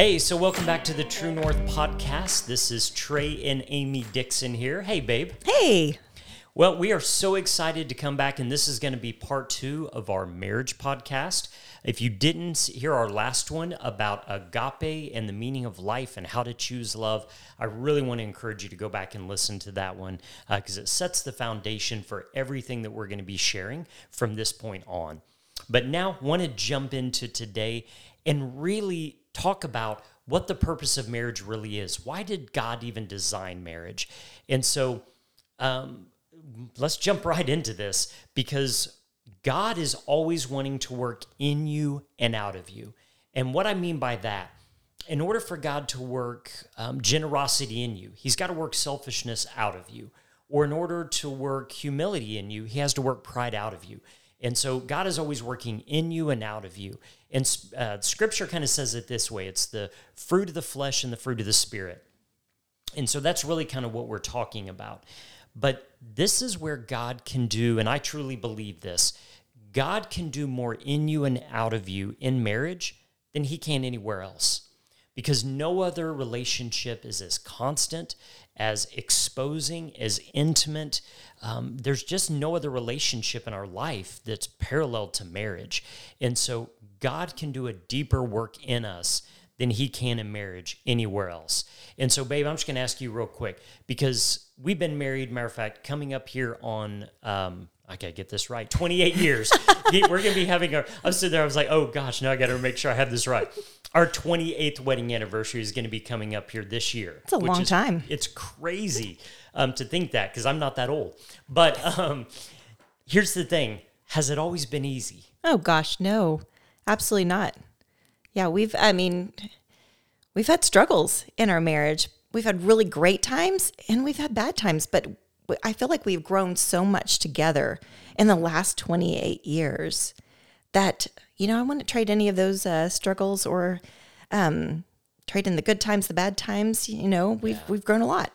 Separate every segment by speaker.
Speaker 1: Hey, so welcome back to the True North podcast. This is Trey and Amy Dixon here. Hey, babe.
Speaker 2: Hey.
Speaker 1: Well, we are so excited to come back, and this is going to be part two of our marriage podcast. If you didn't hear our last one about agape and the meaning of life and how to choose love, I really want to encourage you to go back and listen to that one because uh, it sets the foundation for everything that we're going to be sharing from this point on. But now, want to jump into today and really talk about what the purpose of marriage really is. Why did God even design marriage? And so um, let's jump right into this because God is always wanting to work in you and out of you. And what I mean by that, in order for God to work um, generosity in you, He's got to work selfishness out of you. Or in order to work humility in you, He has to work pride out of you. And so God is always working in you and out of you. And uh, scripture kind of says it this way it's the fruit of the flesh and the fruit of the spirit. And so that's really kind of what we're talking about. But this is where God can do, and I truly believe this God can do more in you and out of you in marriage than he can anywhere else. Because no other relationship is as constant, as exposing, as intimate. Um, there's just no other relationship in our life that's parallel to marriage. And so God can do a deeper work in us than he can in marriage anywhere else. And so, babe, I'm just going to ask you real quick because we've been married, matter of fact, coming up here on, um, I gotta get this right, 28 years. We're going to be having our, I was sitting there, I was like, oh gosh, now I got to make sure I have this right. Our 28th wedding anniversary is going to be coming up here this year.
Speaker 2: It's a long
Speaker 1: is,
Speaker 2: time.
Speaker 1: It's crazy um, to think that because I'm not that old. But um, here's the thing Has it always been easy?
Speaker 2: Oh gosh, no, absolutely not. Yeah, we've, I mean, we've had struggles in our marriage. We've had really great times and we've had bad times, but I feel like we've grown so much together in the last 28 years that, you know, I wouldn't trade any of those uh, struggles or um, trade in the good times, the bad times. You know, we've, yeah. we've grown a lot.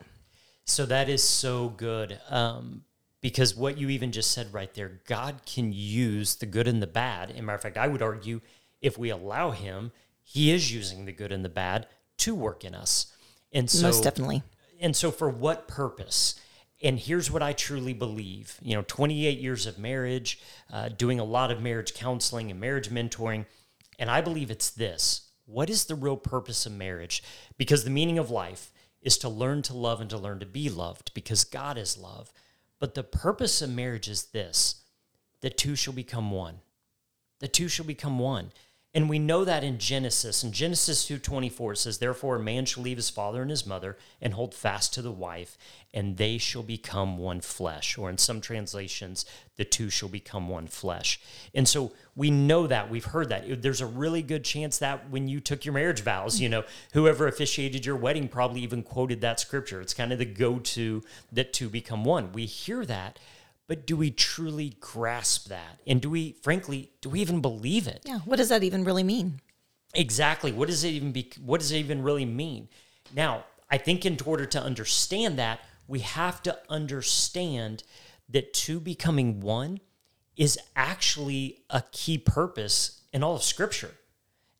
Speaker 1: So that is so good. Um, because what you even just said right there, God can use the good and the bad. As a matter of fact, I would argue if we allow him, he is using the good and the bad to work in us. And so
Speaker 2: most definitely.
Speaker 1: And so for what purpose? And here's what I truly believe. You know, 28 years of marriage, uh, doing a lot of marriage counseling and marriage mentoring. And I believe it's this. What is the real purpose of marriage? Because the meaning of life is to learn to love and to learn to be loved because God is love. But the purpose of marriage is this the two shall become one. The two shall become one. And we know that in Genesis. In Genesis 2:24 it says, "Therefore a man shall leave his father and his mother and hold fast to the wife, and they shall become one flesh." Or in some translations, the two shall become one flesh. And so we know that we've heard that. There's a really good chance that when you took your marriage vows, you know, whoever officiated your wedding probably even quoted that scripture. It's kind of the go-to that two become one. We hear that but do we truly grasp that? And do we, frankly, do we even believe it?
Speaker 2: Yeah. What does that even really mean?
Speaker 1: Exactly. What does it even be? What does it even really mean? Now, I think in order to understand that, we have to understand that two becoming one is actually a key purpose in all of Scripture.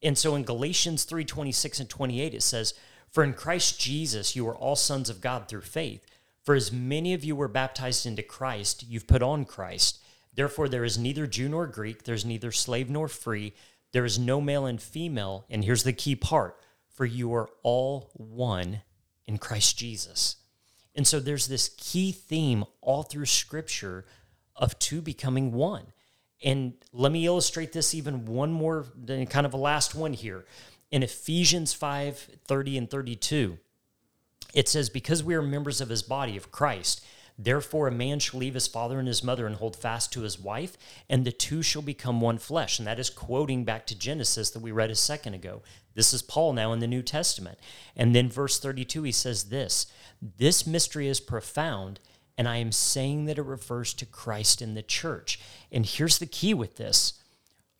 Speaker 1: And so in Galatians 3 26 and 28, it says, For in Christ Jesus you are all sons of God through faith. For as many of you were baptized into Christ, you've put on Christ. Therefore, there is neither Jew nor Greek, there's neither slave nor free, there is no male and female. And here's the key part for you are all one in Christ Jesus. And so there's this key theme all through Scripture of two becoming one. And let me illustrate this even one more, kind of a last one here. In Ephesians 5 30 and 32, it says, Because we are members of his body, of Christ, therefore a man shall leave his father and his mother and hold fast to his wife, and the two shall become one flesh. And that is quoting back to Genesis that we read a second ago. This is Paul now in the New Testament. And then verse 32, he says this This mystery is profound. And I am saying that it refers to Christ in the church. And here's the key with this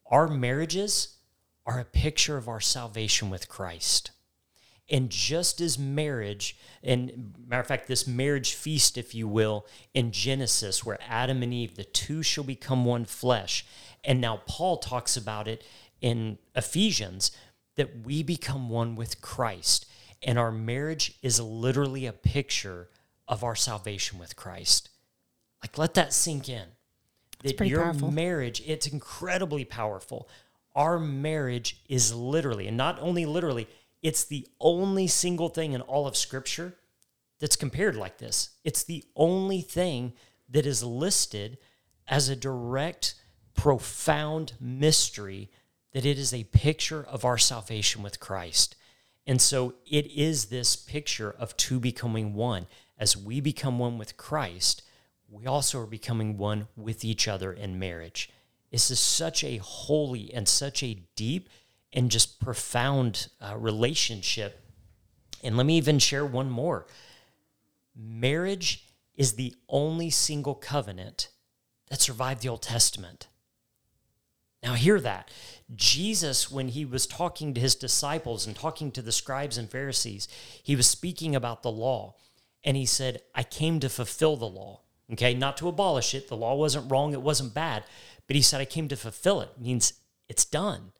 Speaker 1: our marriages are a picture of our salvation with Christ. And just as marriage, and matter of fact, this marriage feast, if you will, in Genesis, where Adam and Eve, the two shall become one flesh. And now Paul talks about it in Ephesians that we become one with Christ. And our marriage is literally a picture of our salvation with Christ. Like, let that sink in. That your
Speaker 2: powerful.
Speaker 1: marriage, it's incredibly powerful. Our marriage is literally, and not only literally, it's the only single thing in all of Scripture that's compared like this. It's the only thing that is listed as a direct, profound mystery that it is a picture of our salvation with Christ. And so it is this picture of two becoming one. As we become one with Christ, we also are becoming one with each other in marriage. This is such a holy and such a deep and just profound uh, relationship. And let me even share one more marriage is the only single covenant that survived the Old Testament. Now, hear that. Jesus, when he was talking to his disciples and talking to the scribes and Pharisees, he was speaking about the law. And he said, I came to fulfill the law. Okay, not to abolish it. The law wasn't wrong, it wasn't bad. But he said, I came to fulfill it. means it's done.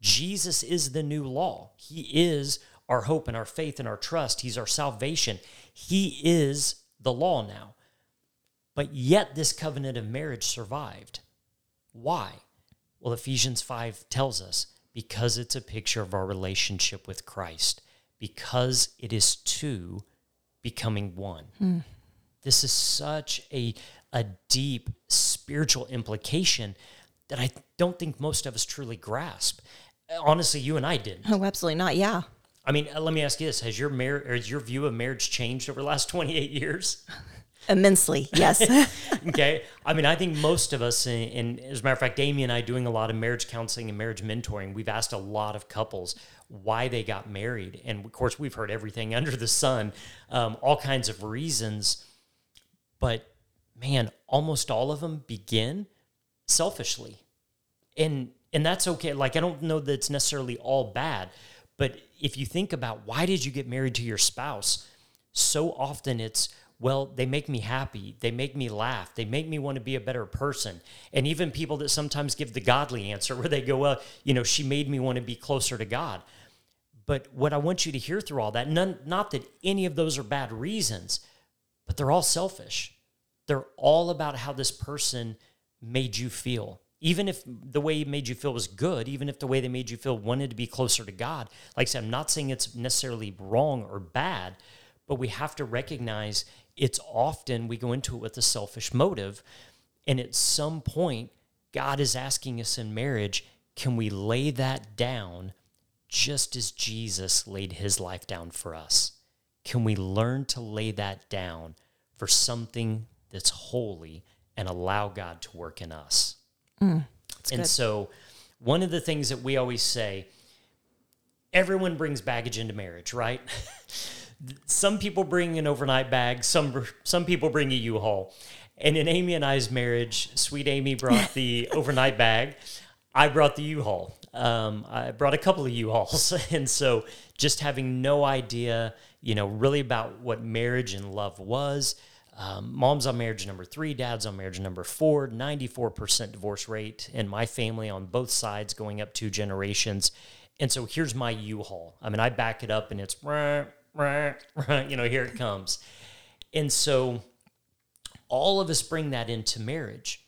Speaker 1: Jesus is the new law. He is our hope and our faith and our trust. He's our salvation. He is the law now. But yet, this covenant of marriage survived. Why? Well, Ephesians 5 tells us because it's a picture of our relationship with Christ, because it is two becoming one. Hmm. This is such a, a deep spiritual implication that I don't think most of us truly grasp. Honestly, you and I didn't.
Speaker 2: Oh, absolutely not. Yeah.
Speaker 1: I mean, uh, let me ask you this: Has your mar- or has your view of marriage changed over the last twenty eight years?
Speaker 2: Immensely. Yes.
Speaker 1: okay, I mean, I think most of us, and, and as a matter of fact, Amy and I doing a lot of marriage counseling and marriage mentoring. We've asked a lot of couples why they got married, and of course, we've heard everything under the sun, um, all kinds of reasons. But man, almost all of them begin selfishly, and and that's okay. Like I don't know that it's necessarily all bad, but if you think about why did you get married to your spouse, so often it's well, they make me happy. They make me laugh. They make me want to be a better person. And even people that sometimes give the godly answer where they go, well, you know, she made me want to be closer to God. But what I want you to hear through all that, none, not that any of those are bad reasons, but they're all selfish. They're all about how this person made you feel. Even if the way he made you feel was good, even if the way they made you feel wanted to be closer to God. Like I said, I'm not saying it's necessarily wrong or bad, but we have to recognize it's often we go into it with a selfish motive. And at some point, God is asking us in marriage, can we lay that down just as Jesus laid his life down for us? Can we learn to lay that down for something that's holy and allow God to work in us? And
Speaker 2: good.
Speaker 1: so, one of the things that we always say everyone brings baggage into marriage, right? some people bring an overnight bag, some some people bring a U-Haul. And in Amy and I's marriage, sweet Amy brought the overnight bag. I brought the U-Haul. Um, I brought a couple of U-Hauls, and so just having no idea, you know, really about what marriage and love was. Um, mom's on marriage number three, dad's on marriage number four, 94% divorce rate in my family on both sides, going up two generations. And so here's my U-Haul. I mean, I back it up and it's, rah, rah, rah, you know, here it comes. And so all of us bring that into marriage.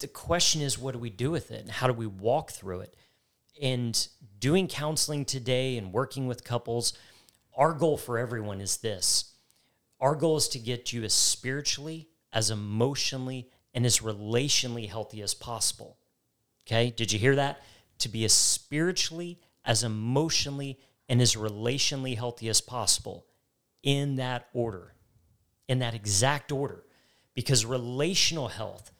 Speaker 1: The question is, what do we do with it? And how do we walk through it? And doing counseling today and working with couples, our goal for everyone is this our goal is to get you as spiritually, as emotionally, and as relationally healthy as possible. Okay, did you hear that? To be as spiritually, as emotionally, and as relationally healthy as possible in that order, in that exact order, because relational health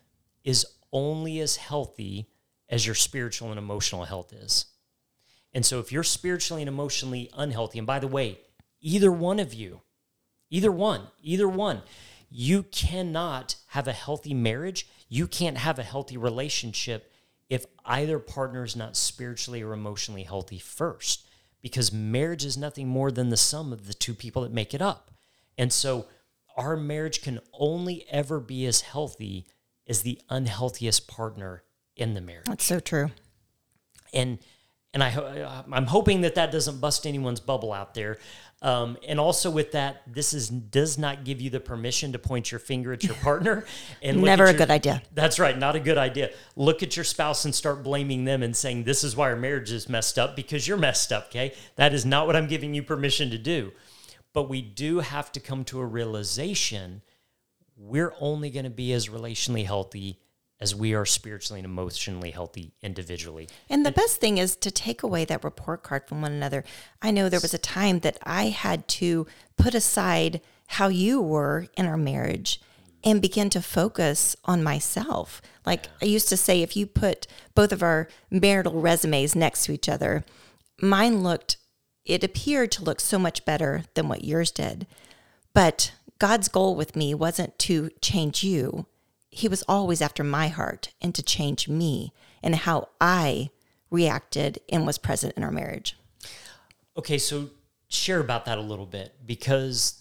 Speaker 1: is only as healthy as your spiritual and emotional health is. And so if you're spiritually and emotionally unhealthy, and by the way, either one of you, either one, either one, you cannot have a healthy marriage. You can't have a healthy relationship if either partner is not spiritually or emotionally healthy first, because marriage is nothing more than the sum of the two people that make it up. And so our marriage can only ever be as healthy as the unhealthiest partner in the marriage
Speaker 2: That's so true.
Speaker 1: and and I, I'm hoping that that doesn't bust anyone's bubble out there. Um, and also with that, this is does not give you the permission to point your finger at your partner. And look
Speaker 2: Never a good idea.
Speaker 1: That's right, not a good idea. Look at your spouse and start blaming them and saying this is why our marriage is messed up because you're messed up. Okay, that is not what I'm giving you permission to do. But we do have to come to a realization we're only going to be as relationally healthy as we are spiritually and emotionally healthy individually.
Speaker 2: And the best thing is to take away that report card from one another. I know there was a time that I had to put aside how you were in our marriage and begin to focus on myself. Like I used to say, if you put both of our marital resumes next to each other, mine looked, it appeared to look so much better than what yours did. But God's goal with me wasn't to change you. He was always after my heart and to change me and how I reacted and was present in our marriage.
Speaker 1: Okay, so share about that a little bit because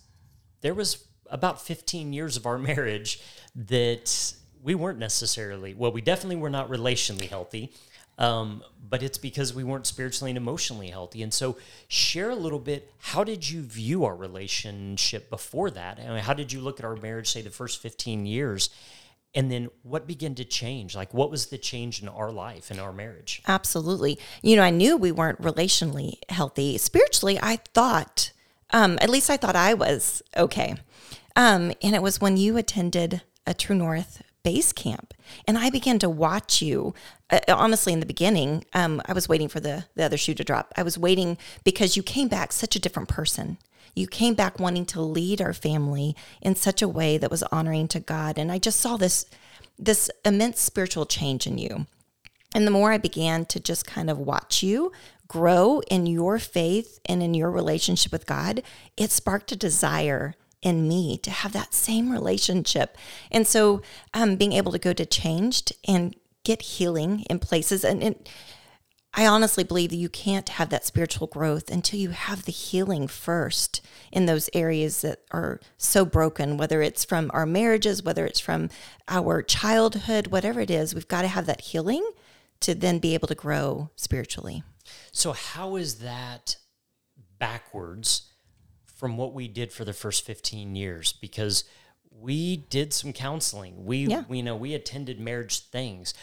Speaker 1: there was about 15 years of our marriage that we weren't necessarily, well, we definitely were not relationally healthy, um, but it's because we weren't spiritually and emotionally healthy. And so, share a little bit how did you view our relationship before that? I mean, how did you look at our marriage, say, the first 15 years? And then what began to change? Like, what was the change in our life, in our marriage?
Speaker 2: Absolutely. You know, I knew we weren't relationally healthy. Spiritually, I thought, um, at least I thought I was okay. Um, and it was when you attended a True North base camp and I began to watch you. Uh, honestly, in the beginning, um, I was waiting for the, the other shoe to drop. I was waiting because you came back such a different person. You came back wanting to lead our family in such a way that was honoring to God. And I just saw this this immense spiritual change in you. And the more I began to just kind of watch you grow in your faith and in your relationship with God, it sparked a desire in me to have that same relationship. And so um, being able to go to changed and get healing in places and, and I honestly believe that you can't have that spiritual growth until you have the healing first in those areas that are so broken, whether it's from our marriages, whether it's from our childhood, whatever it is, we've got to have that healing to then be able to grow spiritually.
Speaker 1: So, how is that backwards from what we did for the first 15 years? Because we did some counseling. We,
Speaker 2: Yeah.
Speaker 1: we you know, we attended marriage things.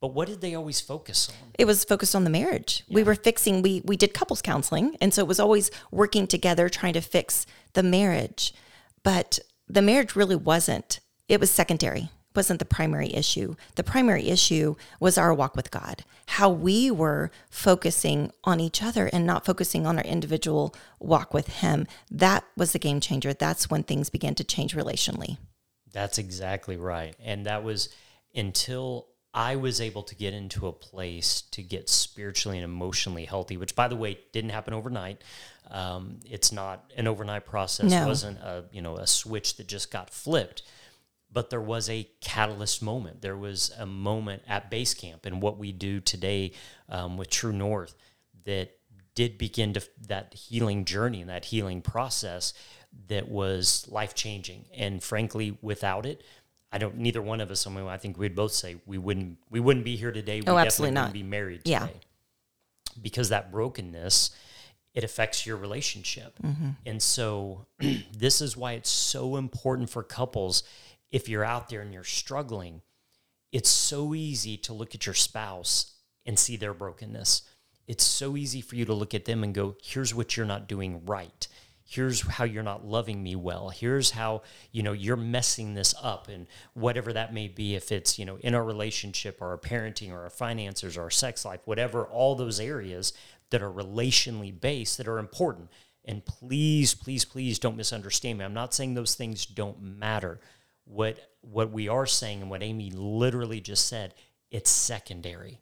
Speaker 1: But what did they always focus on?
Speaker 2: It was focused on the marriage. We were fixing we we did couples counseling and so it was always working together trying to fix the marriage. But the marriage really wasn't. It was secondary. Wasn't the primary issue. The primary issue was our walk with God. How we were focusing on each other and not focusing on our individual walk with him. That was the game changer. That's when things began to change relationally.
Speaker 1: That's exactly right. And that was until I was able to get into a place to get spiritually and emotionally healthy, which, by the way, didn't happen overnight. Um, it's not an overnight process.
Speaker 2: No.
Speaker 1: It wasn't a you know a switch that just got flipped. But there was a catalyst moment. There was a moment at base camp and what we do today um, with True North that did begin to that healing journey and that healing process that was life changing. And frankly, without it, I don't. Neither one of us. I mean, I think we'd both say we wouldn't. We wouldn't be here today. We
Speaker 2: Oh,
Speaker 1: definitely
Speaker 2: absolutely not.
Speaker 1: wouldn't be married
Speaker 2: Yeah.
Speaker 1: today. Because that brokenness, it affects your relationship.
Speaker 2: Mm-hmm.
Speaker 1: And so, this is why it's so important for couples. If you're out there and you're struggling, it's so easy to look at your spouse and see their brokenness. It's so easy for you to look at them and go, here's what you're not doing right. Here's how you're not loving me well. Here's how, you know, you're messing this up and whatever that may be, if it's, you know, in our relationship or our parenting or our finances or our sex life, whatever, all those areas that are relationally based that are important. And please, please, please don't misunderstand me. I'm not saying those things don't matter. What what we are saying and what Amy literally just said, it's secondary.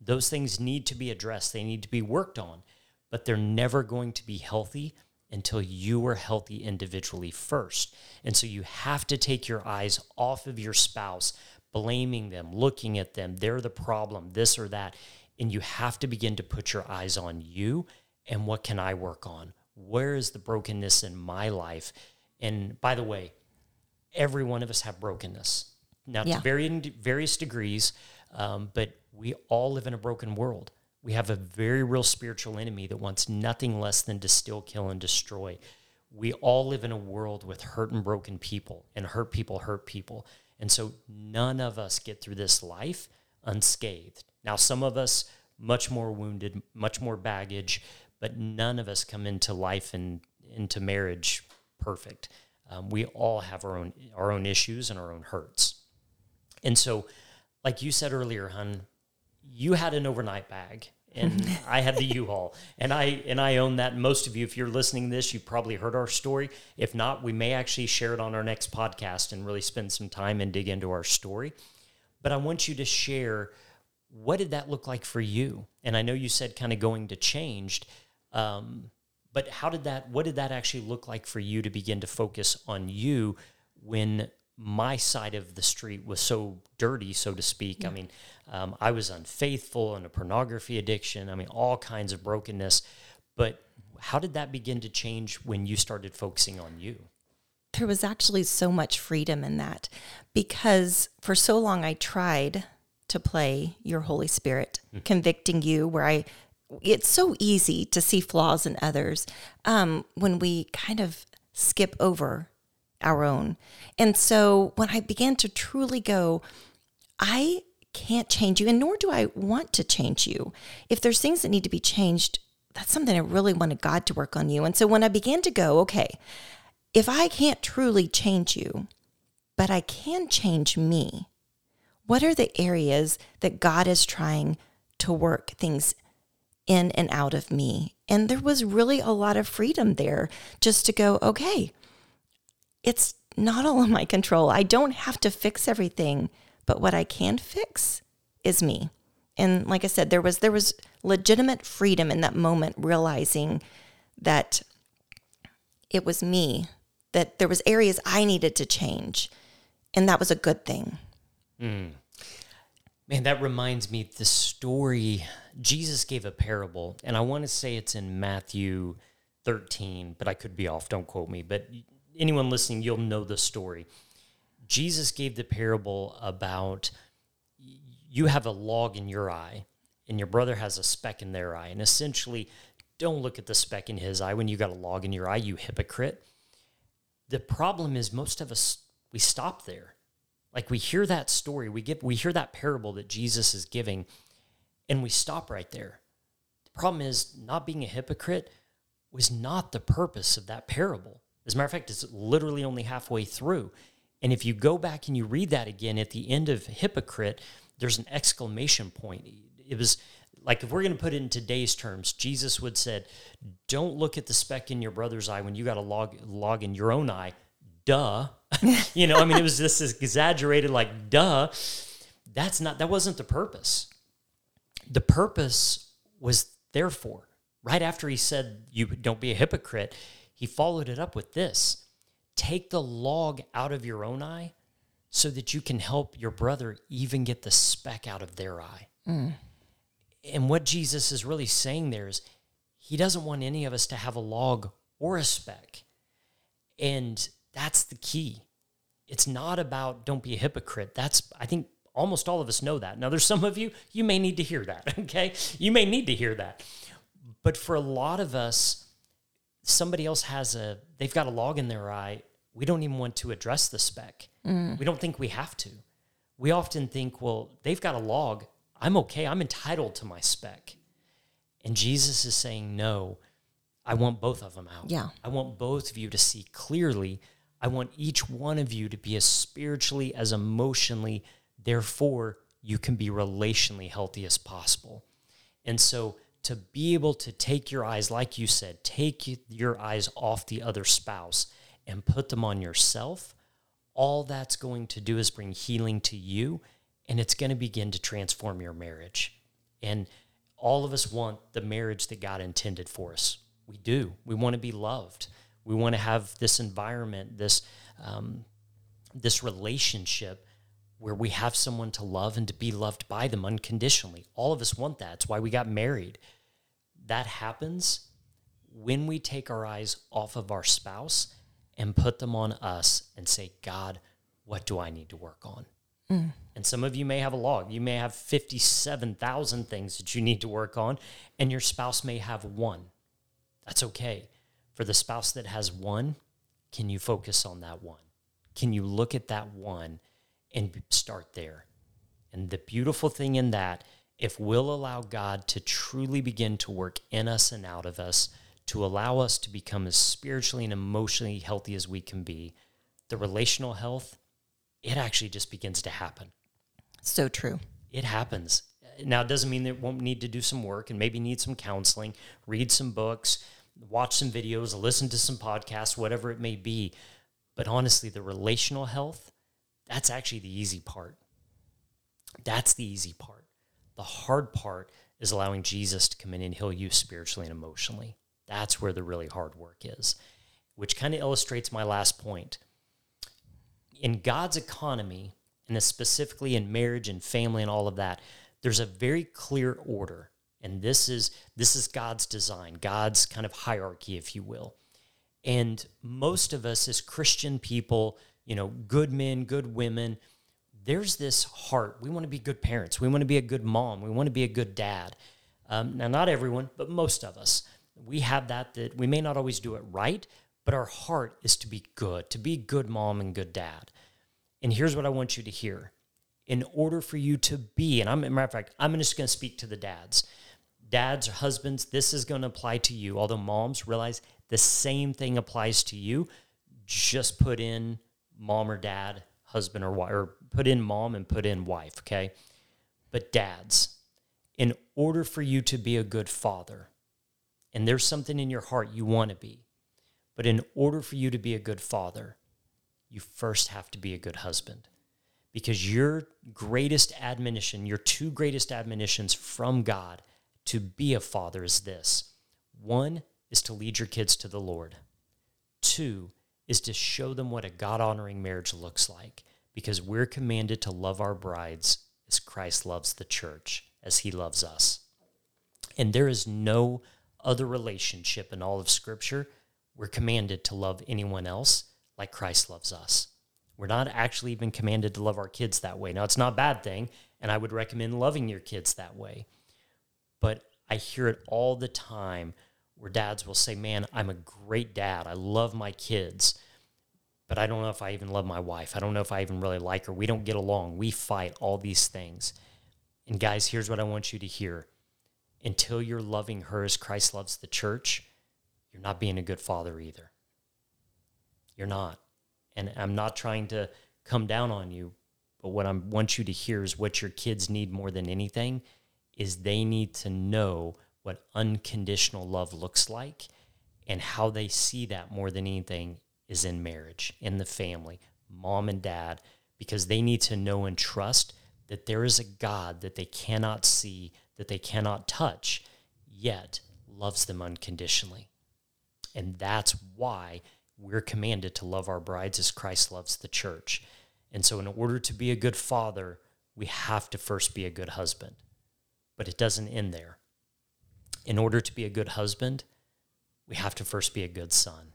Speaker 1: Those things need to be addressed. They need to be worked on, but they're never going to be healthy until you are healthy individually first. And so you have to take your eyes off of your spouse, blaming them, looking at them, they're the problem, this or that. And you have to begin to put your eyes on you and what can I work on? Where is the brokenness in my life? And by the way, every one of us have brokenness. Now,
Speaker 2: Yeah.
Speaker 1: to varying various degrees, um, but we all live in a broken world. We have a very real spiritual enemy that wants nothing less than to steal, kill, and destroy. We all live in a world with hurt and broken people, and hurt people hurt people. And so none of us get through this life unscathed. Now, some of us much more wounded, much more baggage, but none of us come into life and into marriage perfect. Um, we all have our own our own issues and our own hurts. And so, like you said earlier, hun, you had an overnight bag and I had the U-Haul, and I and I own that. Most of you, if you're listening to this, you probably heard our story. If not, we may actually share it on our next podcast and really spend some time and dig into our story. But I want you to share what did that look like for you? And I know you said kind of going to changed, um, but how did that? What did that actually look like for you to begin to focus on you when my side of the street was so dirty, so to speak. Yeah. I mean, um, I was unfaithful and a pornography addiction. I mean, all kinds of brokenness. But how did that begin to change when you started focusing on you?
Speaker 2: There was actually so much freedom in that because for so long I tried to play your Holy Spirit, mm-hmm. convicting you where I it's so easy to see flaws in others um, when we kind of skip over our own. And so when I began to truly go, I can't change you, and nor do I want to change you. If there's things that need to be changed, that's something I really wanted God to work on you. And so when I began to go, okay, if I can't truly change you, but I can change me, what are the areas that God is trying to work things in and out of me? And there was really a lot of freedom there just to go, okay, it's not all in my control. I don't have to fix everything, but what I can fix is me. And like I said, there was there was legitimate freedom in that moment realizing that it was me, that there was areas I needed to change, and that was a good thing.
Speaker 1: Mm. Man, that reminds me the story Jesus gave a parable, and I want to say it's in Matthew 13, but I could be off, don't quote me, but anyone listening, you'll know the story. Jesus gave the parable about you have a log in your eye and your brother has a speck in their eye. And essentially, don't look at the speck in his eye when you got a log in your eye, you hypocrite. The problem is most of us we stop there. Like we hear that story, we get we hear that parable that Jesus is giving and we stop right there. The problem is not being a hypocrite was not the purpose of that parable. As a matter of fact, it's literally only halfway through. And if you go back and you read that again at the end of hypocrite, there's an exclamation point. It was like if we're going to put it in today's terms, Jesus would said, "Don't look at the speck in your brother's eye when you got a log log in your own eye." Duh. you know, I mean, it was this exaggerated, like, duh. That's not. That wasn't the purpose. The purpose was therefore. Right after he said, "You don't be a hypocrite," he followed it up with this take the log out of your own eye so that you can help your brother even get the speck out of their eye. Mm. And what Jesus is really saying there is he doesn't want any of us to have a log or a speck. And that's the key. It's not about don't be a hypocrite. That's, I think almost all of us know that. Now, there's some of you, you may need to hear that, okay? You may need to hear that. But for a lot of us, somebody else has a they've got a log in their eye we don't even want to address the speck. Mm. we don't think we have to. We often think well they've got a log. I'm okay. I'm entitled to my speck. And jesus is saying no i want both of them out.
Speaker 2: Yeah.
Speaker 1: I want both of you to see clearly. I want each one of you to be as spiritually as emotionally therefore you can be relationally healthy as possible. And so to be able to take your eyes, like you said, take your eyes off the other spouse and put them on yourself, all that's going to do is bring healing to you and it's going to begin to transform your marriage. And all of us want the marriage that God intended for us. We do. We want to be loved. We want to have this environment, this um, this relationship where we have someone to love and to be loved by them unconditionally. All of us want that. It's why we got married that happens when we take our eyes off of our spouse and put them on us and say, God, what do I need to work on? Mm. And some of you may have a log. You may have 57,000 things that you need to work on, and your spouse may have one. That's okay. For the spouse that has one, can you focus on that one? Can you look at that one and start there? And the beautiful thing in that, if we'll allow God to truly begin to work in us and out of us, to allow us to become as spiritually and emotionally healthy as we can be, the relational health, it actually just begins to happen.
Speaker 2: So true.
Speaker 1: It happens. Now, it doesn't mean that it won't need to do some work and maybe need some counseling, read some books, watch some videos, listen to some podcasts, whatever it may be. But honestly, the relational health, that's actually the easy part. That's the easy part. The hard part is allowing Jesus to come in and heal you spiritually and emotionally. That's where the really hard work is, which kind of illustrates my last point. In God's economy, and specifically in marriage and family and all of that, there's a very clear order. And this is this is God's design, God's kind of hierarchy, if you will. And most of us as Christian people, you know, good men, good women, there's this heart. We want to be good parents. We want to be a good mom. We want to be a good dad. Um, now, not everyone, but most of us, we have that. That we may not always do it right, but our heart is to be good, to be good mom and good dad. And here's what I want you to hear: in order for you to be, and I'm, matter of fact, I'm just going to speak to the dads, dads or husbands. This is going to apply to you. Although moms realize the same thing applies to you. Just put in mom or dad, husband or wife, or put in mom and put in wife, okay? But dads, in order for you to be a good father, and there's something in your heart you want to be, but in order for you to be a good father, you first have to be a good husband. Because your greatest admonition, your two greatest admonitions from God to be a father is this one is to lead your kids to the Lord, two is to show them what a God honoring marriage looks like because we're commanded to love our brides as Christ loves the church, as he loves us. And there is no other relationship in all of Scripture we're commanded to love anyone else like Christ loves us. We're not actually even commanded to love our kids that way. Now, it's not a bad thing, and I would recommend loving your kids that way. But I hear it all the time where dads will say, Man, I'm a great dad. I love my kids but I don't know if I even love my wife. I don't know if I even really like her. We don't get along. We fight all these things. And guys, here's what I want you to hear. Until you're loving her as Christ loves the church, you're not being a good father either. You're not. And I'm not trying to come down on you, but what I want you to hear is what your kids need more than anything is they need to know what unconditional love looks like and how they see that more than anything is in marriage, in the family, mom and dad, because they need to know and trust that there is a God that they cannot see, that they cannot touch, yet loves them unconditionally. And that's why we're commanded to love our brides as Christ loves the church. And so, in order to be a good father, we have to first be a good husband. But it doesn't end there. In order to be a good husband, we have to first be a good son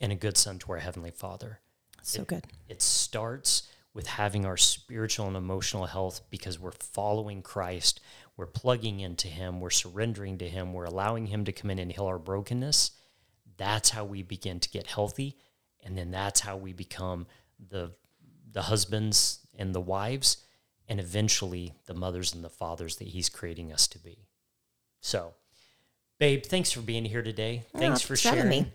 Speaker 1: and a good son to our Heavenly Father.
Speaker 2: So
Speaker 1: it,
Speaker 2: good.
Speaker 1: It starts with having our spiritual and emotional health because we're following Christ, we're plugging into Him, we're surrendering to Him, we're allowing Him to come in and heal our brokenness. That's how we begin to get healthy. And then that's how we become the, the husbands and the wives, and eventually the mothers and the fathers that He's creating us to be. So, babe, thanks for being here today. Thanks for sharing. Me.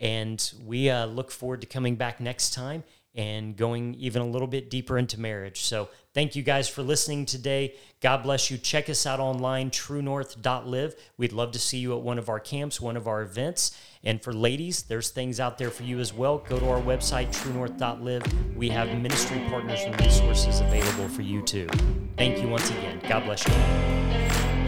Speaker 1: And we uh, look forward to coming back next time and going even a little bit deeper into marriage. So thank you guys for listening today. God bless you. Check us out online, truenorth.live. We'd love to see you at one of our camps, one of our events. And for ladies, there's things out there for you as well. Go to our website, truenorth.live. We have ministry partners and resources available for you too. Thank you once again. God bless you.